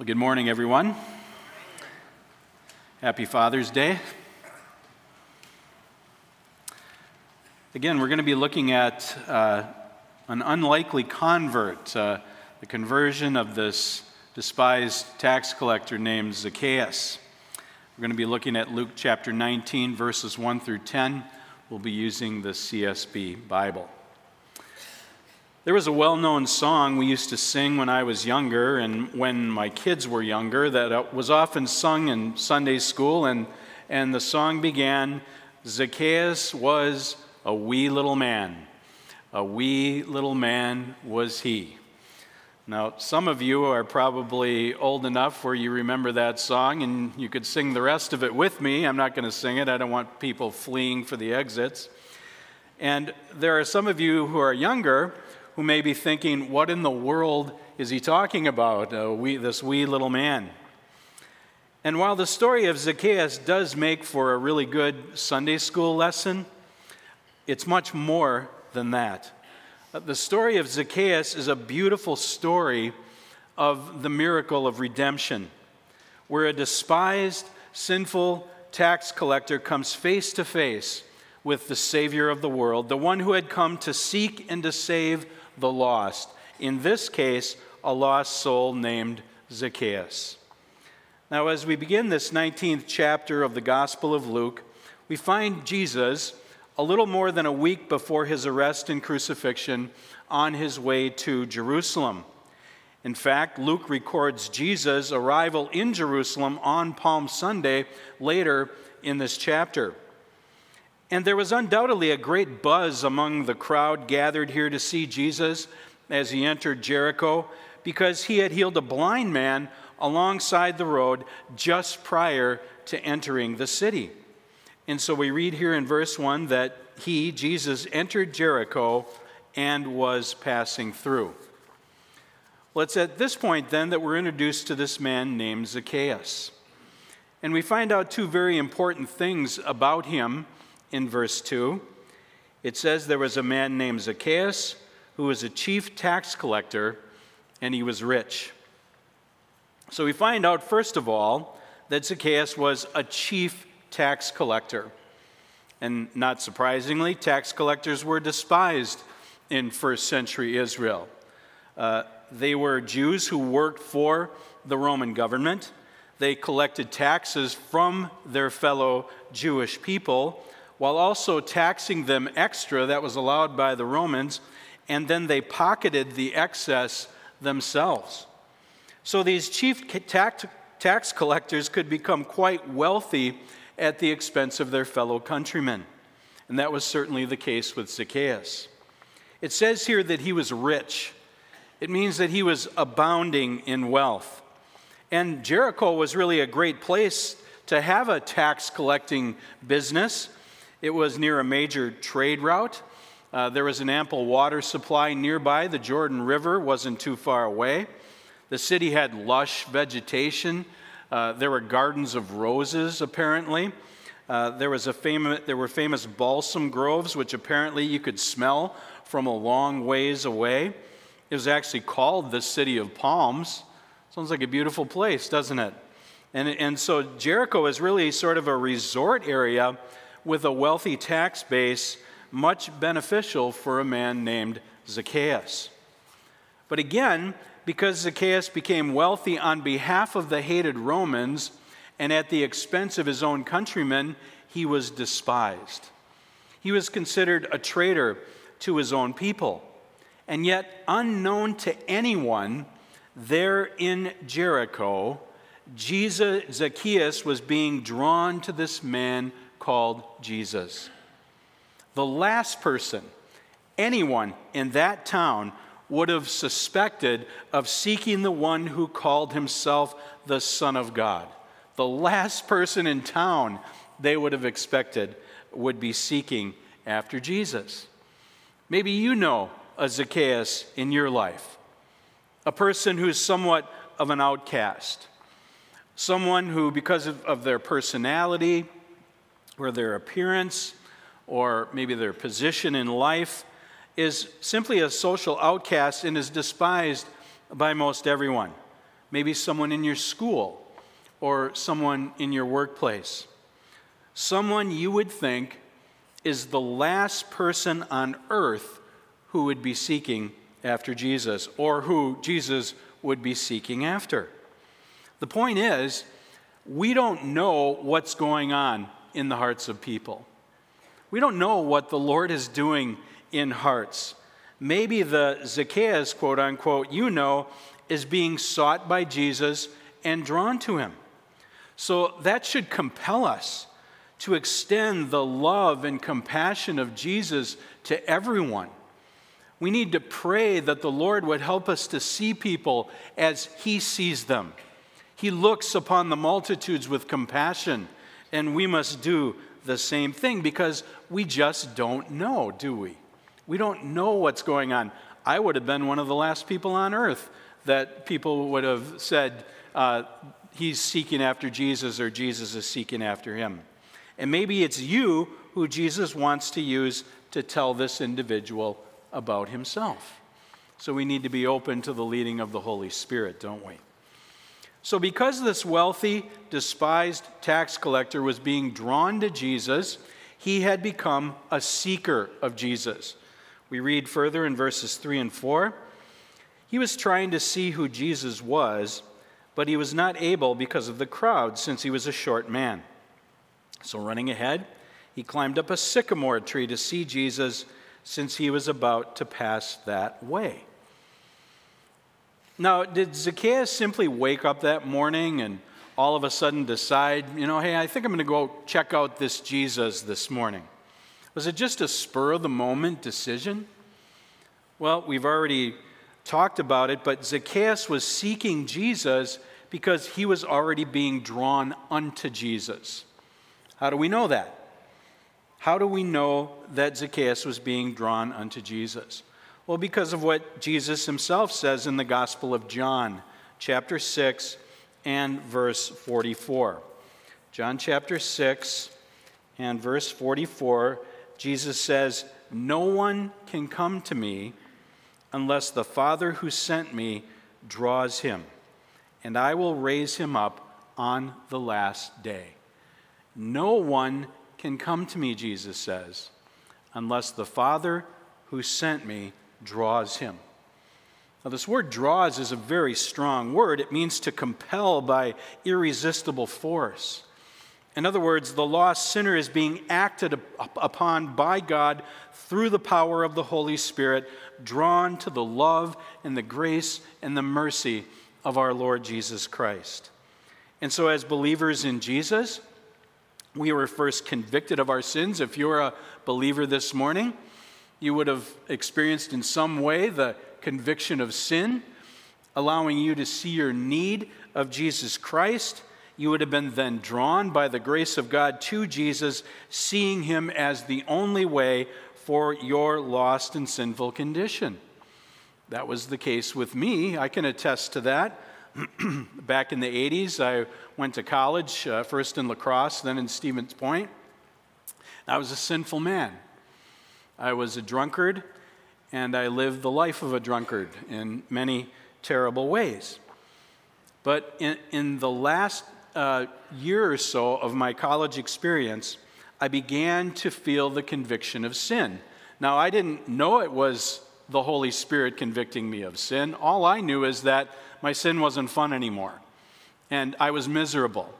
Well, good morning, everyone. Happy Father's Day. Again, we're going to be looking at uh, an unlikely convert, uh, the conversion of this despised tax collector named Zacchaeus. We're going to be looking at Luke chapter 19, verses 1 through 10. We'll be using the CSB Bible. There was a well known song we used to sing when I was younger and when my kids were younger that uh, was often sung in Sunday school, and, and the song began Zacchaeus was a wee little man. A wee little man was he. Now, some of you are probably old enough where you remember that song and you could sing the rest of it with me. I'm not going to sing it, I don't want people fleeing for the exits. And there are some of you who are younger who may be thinking, what in the world is he talking about, uh, wee, this wee little man? And while the story of Zacchaeus does make for a really good Sunday school lesson, it's much more than that. Uh, the story of Zacchaeus is a beautiful story of the miracle of redemption, where a despised, sinful tax collector comes face to face with the Savior of the world, the one who had come to seek and to save the lost. In this case, a lost soul named Zacchaeus. Now, as we begin this 19th chapter of the Gospel of Luke, we find Jesus a little more than a week before his arrest and crucifixion on his way to Jerusalem. In fact, Luke records Jesus' arrival in Jerusalem on Palm Sunday later in this chapter. And there was undoubtedly a great buzz among the crowd gathered here to see Jesus as he entered Jericho because he had healed a blind man alongside the road just prior to entering the city. And so we read here in verse 1 that he, Jesus, entered Jericho and was passing through. Well, it's at this point then that we're introduced to this man named Zacchaeus. And we find out two very important things about him in verse 2. It says there was a man named Zacchaeus who was a chief tax collector and he was rich. So we find out, first of all, that Zacchaeus was a chief tax collector. And not surprisingly, tax collectors were despised in first century Israel. Uh, they were Jews who worked for the Roman government. They collected taxes from their fellow Jewish people while also taxing them extra that was allowed by the Romans, and then they pocketed the excess themselves. So these chief tax collectors could become quite wealthy at the expense of their fellow countrymen. And that was certainly the case with Zacchaeus. It says here that he was rich. It means that he was abounding in wealth. And Jericho was really a great place to have a tax collecting business. It was near a major trade route. Uh, there was an ample water supply nearby. The Jordan River wasn't too far away. The city had lush vegetation. Uh, there were gardens of roses, apparently. Uh, there, was a famous, there were famous balsam groves, which apparently you could smell from a long ways away. It was actually called the City of Palms. Sounds like a beautiful place, doesn't it? And, and so Jericho is really sort of a resort area with a wealthy tax base much beneficial for a man named Zacchaeus. But again, because Zacchaeus became wealthy on behalf of the hated Romans and at the expense of his own countrymen, he was despised. He was considered a traitor to his own people. And yet, unknown to anyone, there in Jericho, Jesus, Zacchaeus was being drawn to this man called Jesus. The last person, anyone in that town, would have suspected of seeking the one who called himself the Son of God. The last person in town they would have expected would be seeking after Jesus. Maybe you know a Zacchaeus in your life, a person who's somewhat of an outcast, someone who, because of, of their personality, or their appearance or maybe their position in life is simply a social outcast and is despised by most everyone. maybe someone in your school or someone in your workplace. Someone you would think is the last person on earth who would be seeking after Jesus or who Jesus would be seeking after. The point is, we don't know what's going on in the hearts of people. We don't know what the Lord is doing in hearts. Maybe the Zacchaeus, quote unquote, you know, is being sought by Jesus and drawn to him. So that should compel us to extend the love and compassion of Jesus to everyone. We need to pray that the Lord would help us to see people as He sees them. He looks upon the multitudes with compassion, and we must do the same thing because we just don't know, do we? We don't know what's going on. I would have been one of the last people on earth that people would have said, uh, He's seeking after Jesus or Jesus is seeking after him. And maybe it's you who Jesus wants to use to tell this individual about himself. So we need to be open to the leading of the Holy Spirit, don't we? So, because this wealthy, despised tax collector was being drawn to Jesus, he had become a seeker of Jesus. We read further in verses 3 and 4. He was trying to see who Jesus was, but he was not able because of the crowd, since he was a short man. So, running ahead, he climbed up a sycamore tree to see Jesus since he was about to pass that way. Now, did Zacchaeus simply wake up that morning and all of a sudden decide, you know, hey, I think I'm going to go check out this Jesus this morning? Was it just a spur of the moment decision? Well, we've already talked about it, but Zacchaeus was seeking Jesus because he was already being drawn unto Jesus. How do we know that? How do we know that Zacchaeus was being drawn unto Jesus? Well, because of what Jesus himself says in the Gospel of John, chapter 6 and verse 44. John chapter 6 and verse 44, Jesus says, No one can come to me unless the Father who sent me draws him, and I will raise him up on the last day. No one can come to me, Jesus says, unless the Father who sent me draws him. Now, this word draws is a very strong word. It means to compel by irresistible force. In other words, the lost sinner is being acted upon by God through the power of the Holy Spirit, drawn to the love and the grace and the mercy of our Lord Jesus Christ. And so, as believers in Jesus, we were first convicted of our sins. If you're a believer this morning, you would have experienced in some way the conviction of sin, allowing you to see your need of Jesus Christ. You would have been then drawn by the grace of God to Jesus, seeing him as the only way for your lost and sinful condition. That was the case with me. I can attest to that. Back in the 80s, I went to college, uh, first in La Crosse, then in Stevens Point. I was a sinful man. I was a drunkard, and I lived the life of a drunkard in many terrible ways. But in, in the last uh, year or so of my college experience, I began to feel the conviction of sin. Now, I didn't know it was the Holy Spirit convicting me of sin. All I knew is that my sin wasn't fun anymore, and I was miserable.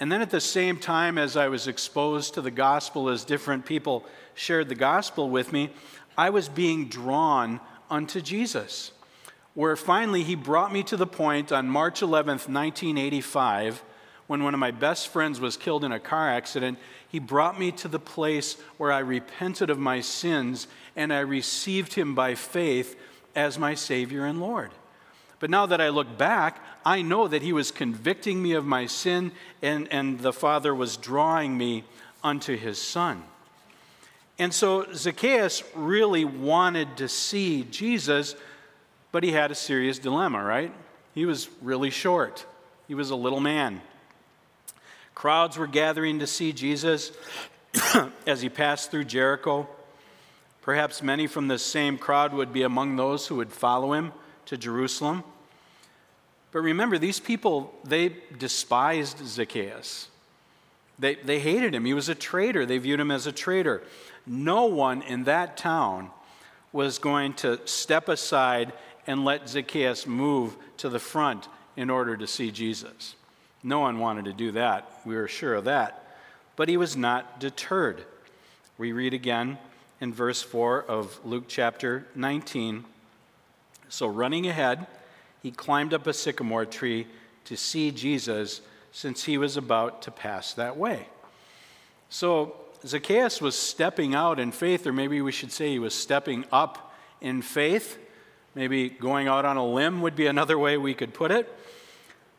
And then at the same time, as I was exposed to the gospel, as different people shared the gospel with me, I was being drawn unto Jesus. Where finally he brought me to the point on March 11th, 1985, when one of my best friends was killed in a car accident. He brought me to the place where I repented of my sins and I received him by faith as my Savior and Lord. But now that I look back, I know that He was convicting me of my sin, and, and the Father was drawing me unto His Son. And so Zacchaeus really wanted to see Jesus, but he had a serious dilemma, right? He was really short, he was a little man. Crowds were gathering to see Jesus as he passed through Jericho. Perhaps many from the same crowd would be among those who would follow him to Jerusalem. But remember, these people, they despised Zacchaeus. They, they hated him. He was a traitor. They viewed him as a traitor. No one in that town was going to step aside and let Zacchaeus move to the front in order to see Jesus. No one wanted to do that. We were sure of that. But he was not deterred. We read again in verse 4 of Luke chapter 19. So, running ahead, he climbed up a sycamore tree to see Jesus since he was about to pass that way. So, Zacchaeus was stepping out in faith, or maybe we should say he was stepping up in faith. Maybe going out on a limb would be another way we could put it.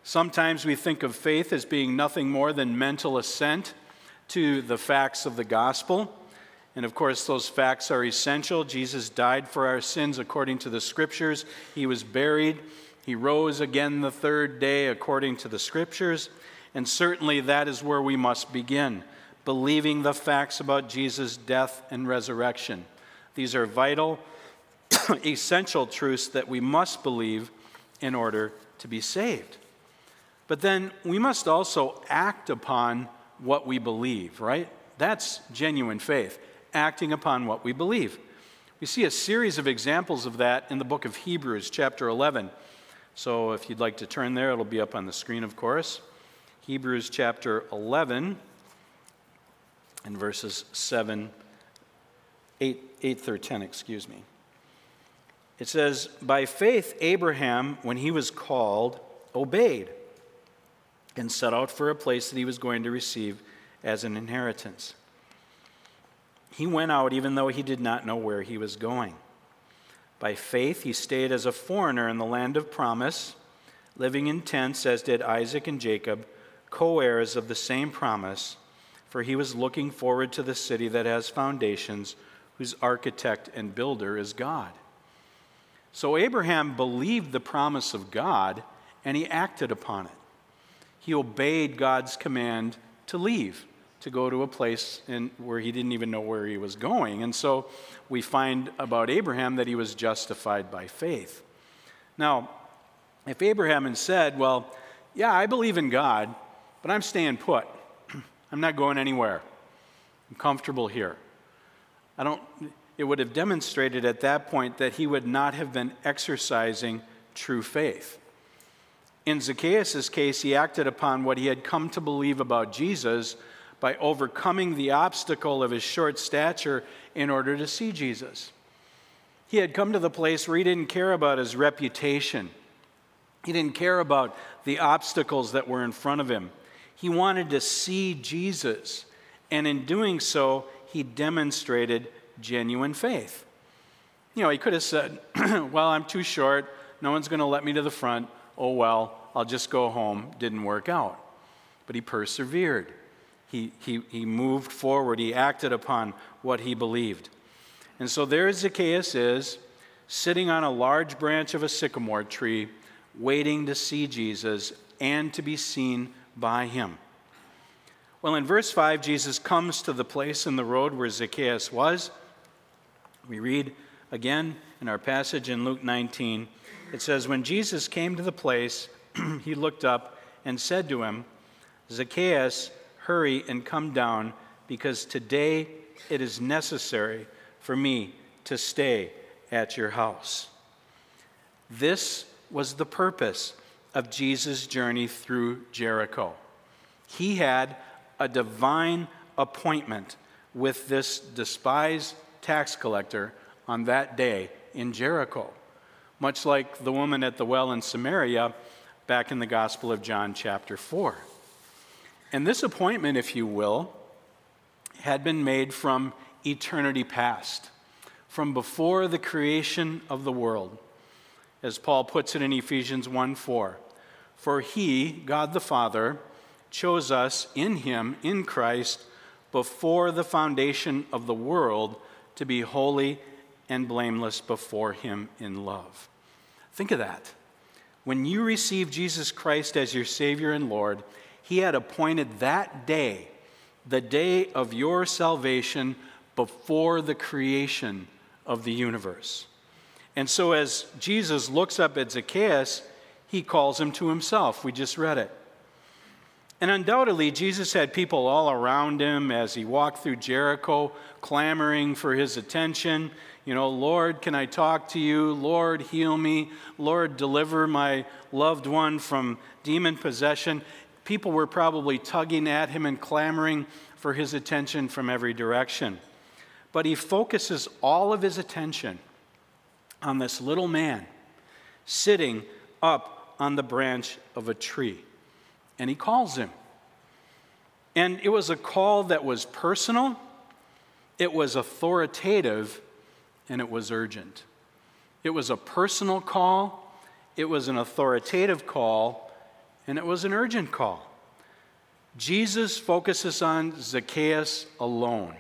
Sometimes we think of faith as being nothing more than mental assent to the facts of the gospel. And of course, those facts are essential. Jesus died for our sins according to the scriptures, he was buried, he rose again the third day according to the scriptures. And certainly that is where we must begin believing the facts about Jesus' death and resurrection. These are vital, essential truths that we must believe in order to be saved. But then we must also act upon what we believe, right? That's genuine faith, acting upon what we believe. We see a series of examples of that in the book of Hebrews, chapter 11. So if you'd like to turn there, it'll be up on the screen, of course. Hebrews chapter 11 and verses 7, 8, 8 through 10, excuse me. It says, By faith, Abraham, when he was called, obeyed and set out for a place that he was going to receive as an inheritance. He went out even though he did not know where he was going. By faith, he stayed as a foreigner in the land of promise, living in tents, as did Isaac and Jacob, co heirs of the same promise, for he was looking forward to the city that has foundations, whose architect and builder is God. So Abraham believed the promise of God and he acted upon it. He obeyed God's command to leave to go to a place in, where he didn't even know where he was going. And so we find about Abraham that he was justified by faith. Now, if Abraham had said, Well, yeah, I believe in God, but I'm staying put, I'm not going anywhere, I'm comfortable here. I don't, it would have demonstrated at that point that he would not have been exercising true faith. In Zacchaeus' case, he acted upon what he had come to believe about Jesus by overcoming the obstacle of his short stature in order to see Jesus. He had come to the place where he didn't care about his reputation. He didn't care about the obstacles that were in front of him. He wanted to see Jesus. And in doing so, he demonstrated genuine faith. You know, he could have said, Well, I'm too short. No one's going to let me to the front. Oh, well, I'll just go home. Didn't work out. But he persevered he, he, he moved forward, he acted upon what he believed. And so there Zacchaeus is, sitting on a large branch of a sycamore tree, waiting to see Jesus and to be seen by him. Well, in verse 5, Jesus comes to the place in the road where Zacchaeus was. We read again in our passage in Luke 19. It says, When Jesus came to the place, he looked up and said to him, Zacchaeus, Hurry and come down, because today it is necessary for me to stay at your house. This was the purpose of Jesus' journey through Jericho. He had a divine appointment with this despised tax collector on that day in Jericho, much like the woman at the well in Samaria back in the Gospel of John, chapter 4. And this appointment, if you will, had been made from eternity past, from before the creation of the world. As Paul puts it in Ephesians 1 4. For he, God the Father, chose us in him, in Christ, before the foundation of the world to be holy and blameless before him in love. Think of that. When you receive Jesus Christ as your Savior and Lord, he had appointed that day, the day of your salvation, before the creation of the universe. And so, as Jesus looks up at Zacchaeus, he calls him to himself. We just read it. And undoubtedly, Jesus had people all around him as he walked through Jericho, clamoring for his attention. You know, Lord, can I talk to you? Lord, heal me. Lord, deliver my loved one from demon possession. People were probably tugging at him and clamoring for his attention from every direction. But he focuses all of his attention on this little man sitting up on the branch of a tree. And he calls him. And it was a call that was personal, it was authoritative, and it was urgent. It was a personal call, it was an authoritative call, and it was an urgent call. Jesus focuses on Zacchaeus alone.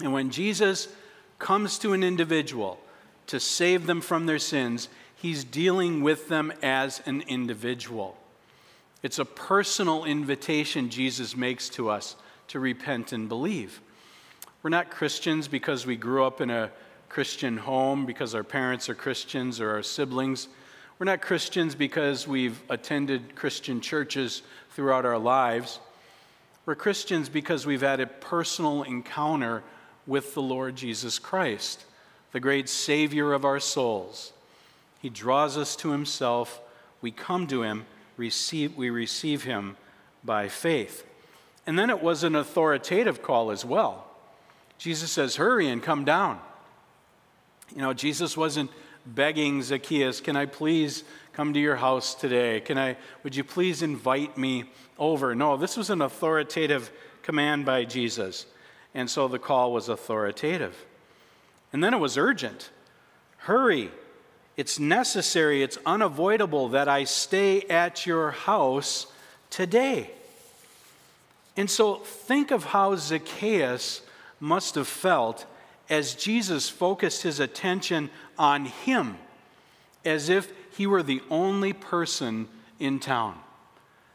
And when Jesus comes to an individual to save them from their sins, he's dealing with them as an individual. It's a personal invitation Jesus makes to us to repent and believe. We're not Christians because we grew up in a Christian home, because our parents are Christians or our siblings. We're not Christians because we've attended Christian churches throughout our lives. We're Christians because we've had a personal encounter with the Lord Jesus Christ, the great Savior of our souls. He draws us to Himself. We come to Him, receive, we receive Him by faith. And then it was an authoritative call as well. Jesus says, Hurry and come down. You know, Jesus wasn't begging Zacchaeus, Can I please come to your house today? Can I, would you please invite me over? No, this was an authoritative command by Jesus. And so the call was authoritative. And then it was urgent. Hurry. It's necessary, it's unavoidable that I stay at your house today. And so think of how Zacchaeus must have felt as Jesus focused his attention on him as if he were the only person in town.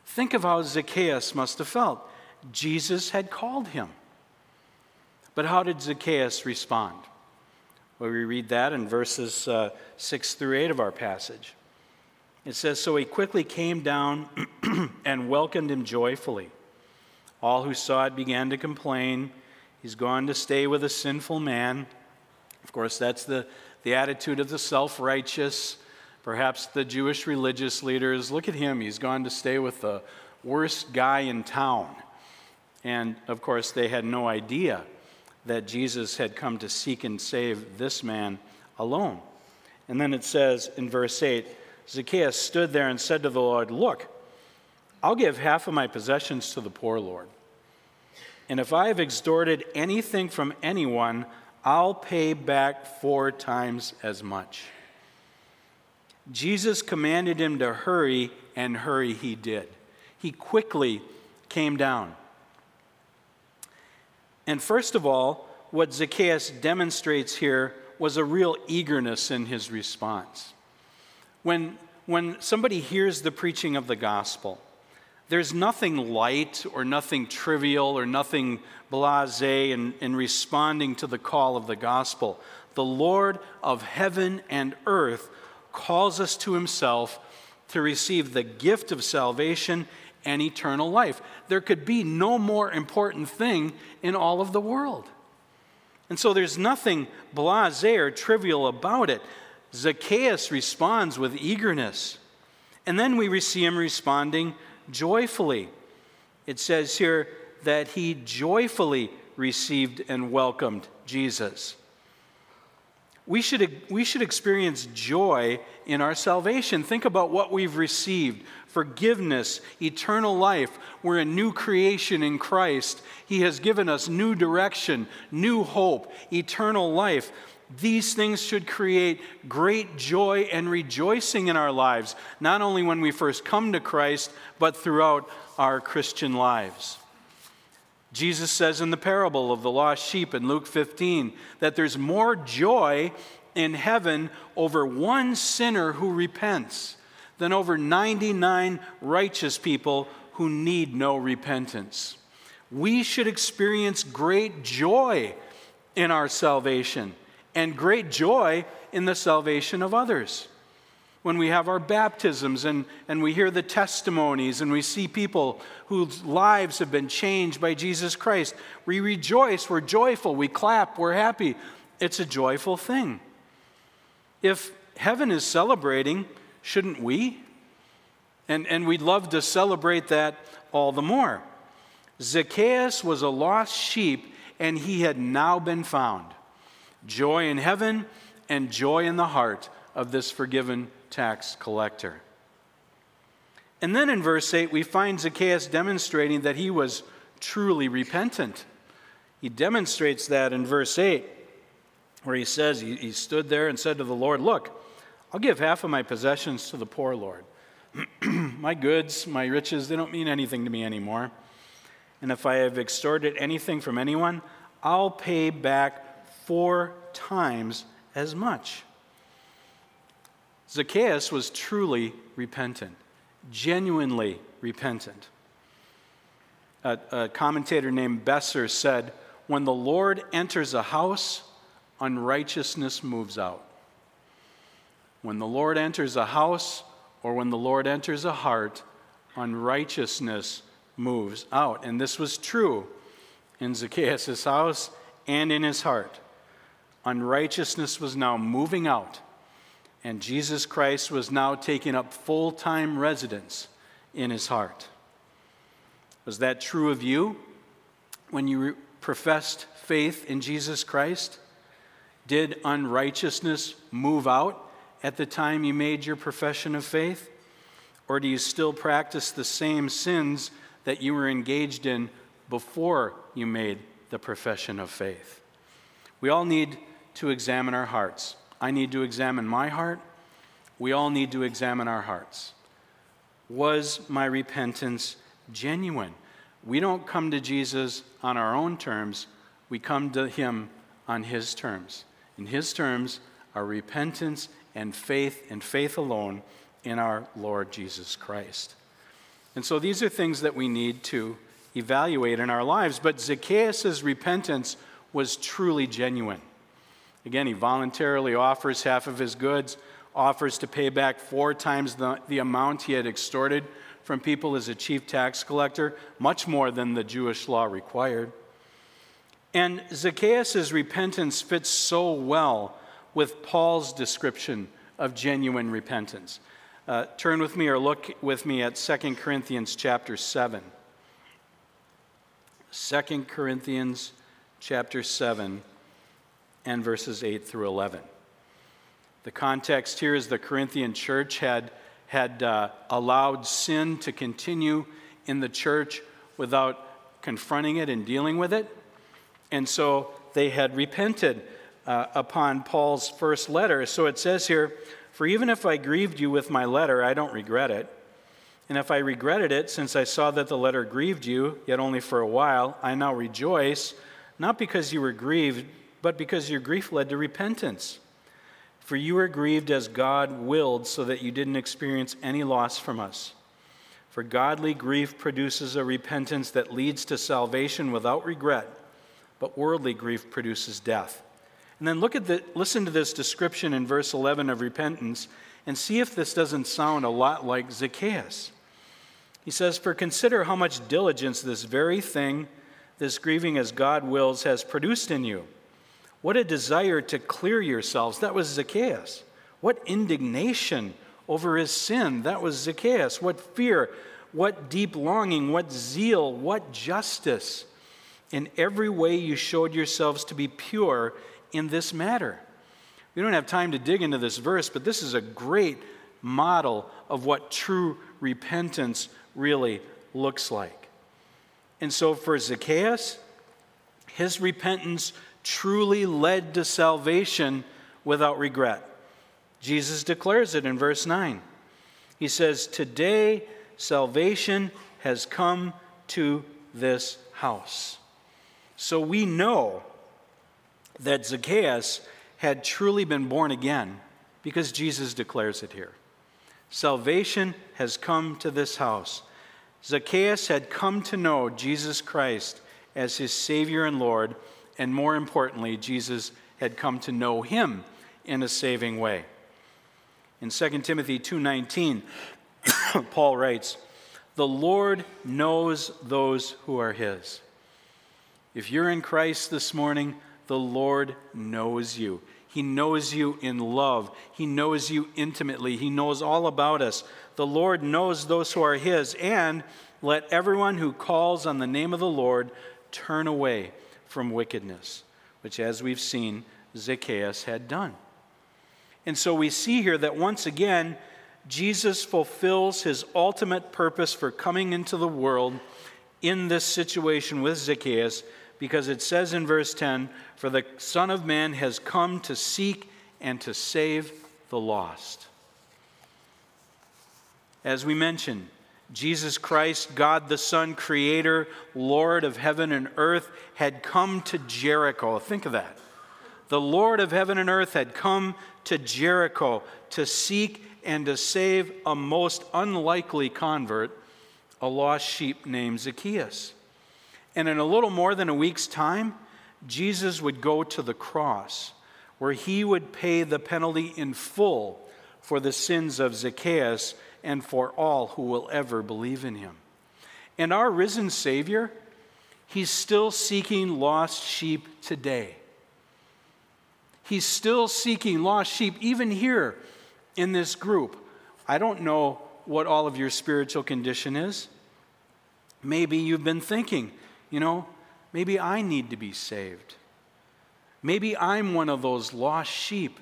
Think of how Zacchaeus must have felt. Jesus had called him. But how did Zacchaeus respond? Well, we read that in verses uh, 6 through 8 of our passage. It says, So he quickly came down and welcomed him joyfully. All who saw it began to complain. He's gone to stay with a sinful man. Of course, that's the, the attitude of the self righteous, perhaps the Jewish religious leaders. Look at him, he's gone to stay with the worst guy in town. And of course, they had no idea that Jesus had come to seek and save this man alone. And then it says in verse 8 Zacchaeus stood there and said to the Lord, Look, I'll give half of my possessions to the poor, Lord. And if I have extorted anything from anyone, I'll pay back four times as much. Jesus commanded him to hurry, and hurry he did. He quickly came down. And first of all, what Zacchaeus demonstrates here was a real eagerness in his response. When, when somebody hears the preaching of the gospel, there's nothing light or nothing trivial or nothing blase in, in responding to the call of the gospel. The Lord of heaven and earth calls us to himself to receive the gift of salvation and eternal life. There could be no more important thing in all of the world. And so there's nothing blase or trivial about it. Zacchaeus responds with eagerness. And then we see him responding joyfully. It says here that he joyfully received and welcomed Jesus. We should, we should experience joy in our salvation. Think about what we've received forgiveness, eternal life. We're a new creation in Christ. He has given us new direction, new hope, eternal life. These things should create great joy and rejoicing in our lives, not only when we first come to Christ, but throughout our Christian lives. Jesus says in the parable of the lost sheep in Luke 15 that there's more joy in heaven over one sinner who repents than over 99 righteous people who need no repentance. We should experience great joy in our salvation and great joy in the salvation of others. when we have our baptisms and, and we hear the testimonies and we see people whose lives have been changed by Jesus Christ. We rejoice, we're joyful, we clap, we're happy. It's a joyful thing. If heaven is celebrating, shouldn't we? And, and we'd love to celebrate that all the more. Zacchaeus was a lost sheep, and he had now been found. Joy in heaven and joy in the heart of this forgiven tax collector. And then in verse 8, we find Zacchaeus demonstrating that he was truly repentant. He demonstrates that in verse 8, where he says, He, he stood there and said to the Lord, Look, I'll give half of my possessions to the poor, Lord. my goods, my riches, they don't mean anything to me anymore. And if I have extorted anything from anyone, I'll pay back four times as much. Zacchaeus was truly repentant, genuinely repentant. A, a, commentator named Besser said, When the Lord enters a house, unrighteousness moves out. When the Lord enters a house, or when the Lord enters a heart, unrighteousness moves out. And this was true in Zacchaeus' house and in his heart. Unrighteousness was now moving out and Jesus Christ was now taking up full time residence in his heart. Was that true of you when you professed faith in Jesus Christ? Did unrighteousness move out at the time you made your profession of faith? Or do you still practice the same sins that you were engaged in before you made the profession of faith? We all need to examine our hearts. I need to examine my heart. We all need to examine our hearts. Was my repentance genuine? We don't come to Jesus on our own terms, we come to Him on His terms. In His terms our repentance and faith, and faith alone in our Lord Jesus Christ. And so these are things that we need to evaluate in our lives. But Zacchaeus' repentance was truly genuine. Again, he voluntarily offers half of his goods, offers to pay back four times the, the amount he had extorted from people as a chief tax collector, much more than the Jewish law required. And Zacchaeus' repentance fits so well with Paul's description of genuine repentance. Uh, turn with me or look with me at 2 Corinthians chapter 7. 2 Corinthians chapter 7 and verses 8 through 11. The context here is the Corinthian church had, had uh, allowed sin to continue in the church without confronting it and dealing with it. And so they had repented uh, upon Paul's first letter. So it says here, For even if I grieved you with my letter, I don't regret it. And if I regretted it, since I saw that the letter grieved you, yet only for a while, I now rejoice, not because you were grieved, but because your grief led to repentance. For you were grieved as God willed, so that you didn't experience any loss from us. For godly grief produces a repentance that leads to salvation without regret, but worldly grief produces death. And then look at the, listen to this description in verse 11 of repentance and see if this doesn't sound a lot like Zacchaeus. He says, For consider how much diligence this very thing, this grieving as God wills, has produced in you. What a desire to clear yourselves. That was Zacchaeus. What indignation over his sin. That was Zacchaeus. What fear. What deep longing. What zeal. What justice. In every way, you showed yourselves to be pure in this matter. We don't have time to dig into this verse, but this is a great model of what true repentance really looks like. And so for Zacchaeus, his repentance truly led to salvation without regret. Jesus declares it in verse 9. He says, Today salvation has come to this house. So we know that Zacchaeus had truly been born again because Jesus declares it here. Salvation has come to this house. Zacchaeus had come to know Jesus Christ as his Savior and Lord and more importantly, Jesus had come to know him in a saving way. In 2 Timothy 2:19, Paul writes, "The Lord knows those who are his." If you're in Christ this morning, the Lord knows you. He knows you in love. He knows you intimately. He knows all about us. The Lord knows those who are His, and let everyone who calls on the name of the Lord turn away from wickedness, which, as we've seen, Zacchaeus had done. And so we see here that once again, Jesus fulfills his ultimate purpose for coming into the world in this situation with Zacchaeus, because it says in verse 10 For the Son of Man has come to seek and to save the lost. As we mentioned, Jesus Christ, God the Son, Creator, Lord of heaven and earth, had come to Jericho. Think of that. The Lord of heaven and earth had come to Jericho to seek and to save a most unlikely convert, a lost sheep named Zacchaeus. And in a little more than a week's time, Jesus would go to the cross, where he would pay the penalty in full for the sins of Zacchaeus and for all who will ever believe in him. And our risen Savior, he's still seeking lost sheep today. He's still seeking lost sheep, even here in this group. I don't know what all of your spiritual condition is. Maybe you've been thinking, you know, maybe I need to be saved. Maybe I'm one of those lost sheep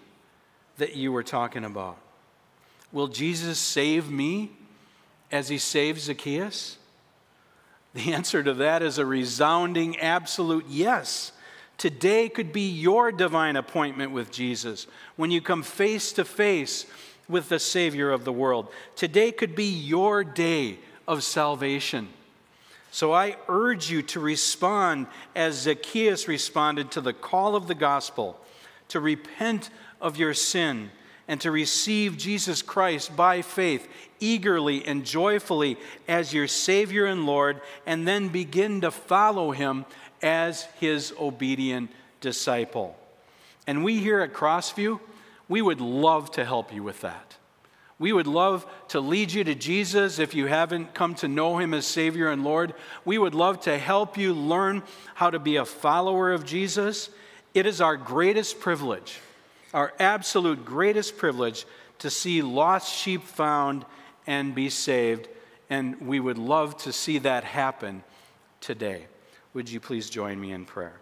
that you were talking about. Will Jesus save me as he saved Zacchaeus? The answer to that is a resounding, absolute yes. Today could be your divine appointment with Jesus when you come face to face with the Savior of the world. Today could be your day of salvation. So I urge you to respond as Zacchaeus responded to the call of the gospel, to repent of your sin and to receive Jesus Christ by faith eagerly and joyfully as your Savior and Lord, and then begin to follow Him as His obedient disciple. And we here at Crossview, we would love to help you with that. We would love to lead you to Jesus if you haven't come to know him as Savior and Lord. We would love to help you learn how to be a follower of Jesus. It is our greatest privilege our absolute greatest privilege to see lost sheep found and be saved. And we would love to see that happen today. Would you please join me in prayer?